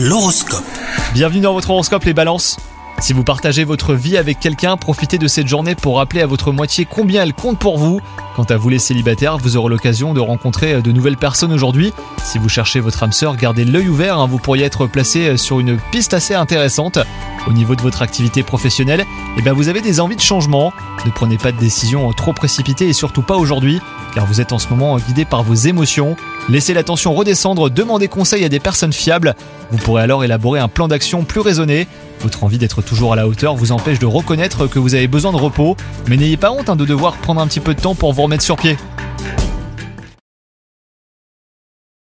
L'horoscope. Bienvenue dans votre horoscope les balances. Si vous partagez votre vie avec quelqu'un, profitez de cette journée pour rappeler à votre moitié combien elle compte pour vous. Quant à vous les célibataires, vous aurez l'occasion de rencontrer de nouvelles personnes aujourd'hui. Si vous cherchez votre âme sœur, gardez l'œil ouvert, hein, vous pourriez être placé sur une piste assez intéressante. Au niveau de votre activité professionnelle, eh bien vous avez des envies de changement. Ne prenez pas de décisions trop précipitées et surtout pas aujourd'hui, car vous êtes en ce moment guidé par vos émotions. Laissez la tension redescendre, demandez conseil à des personnes fiables. Vous pourrez alors élaborer un plan d'action plus raisonné. Votre envie d'être toujours à la hauteur vous empêche de reconnaître que vous avez besoin de repos, mais n'ayez pas honte hein, de devoir prendre un petit peu de temps pour vous remettre sur pied.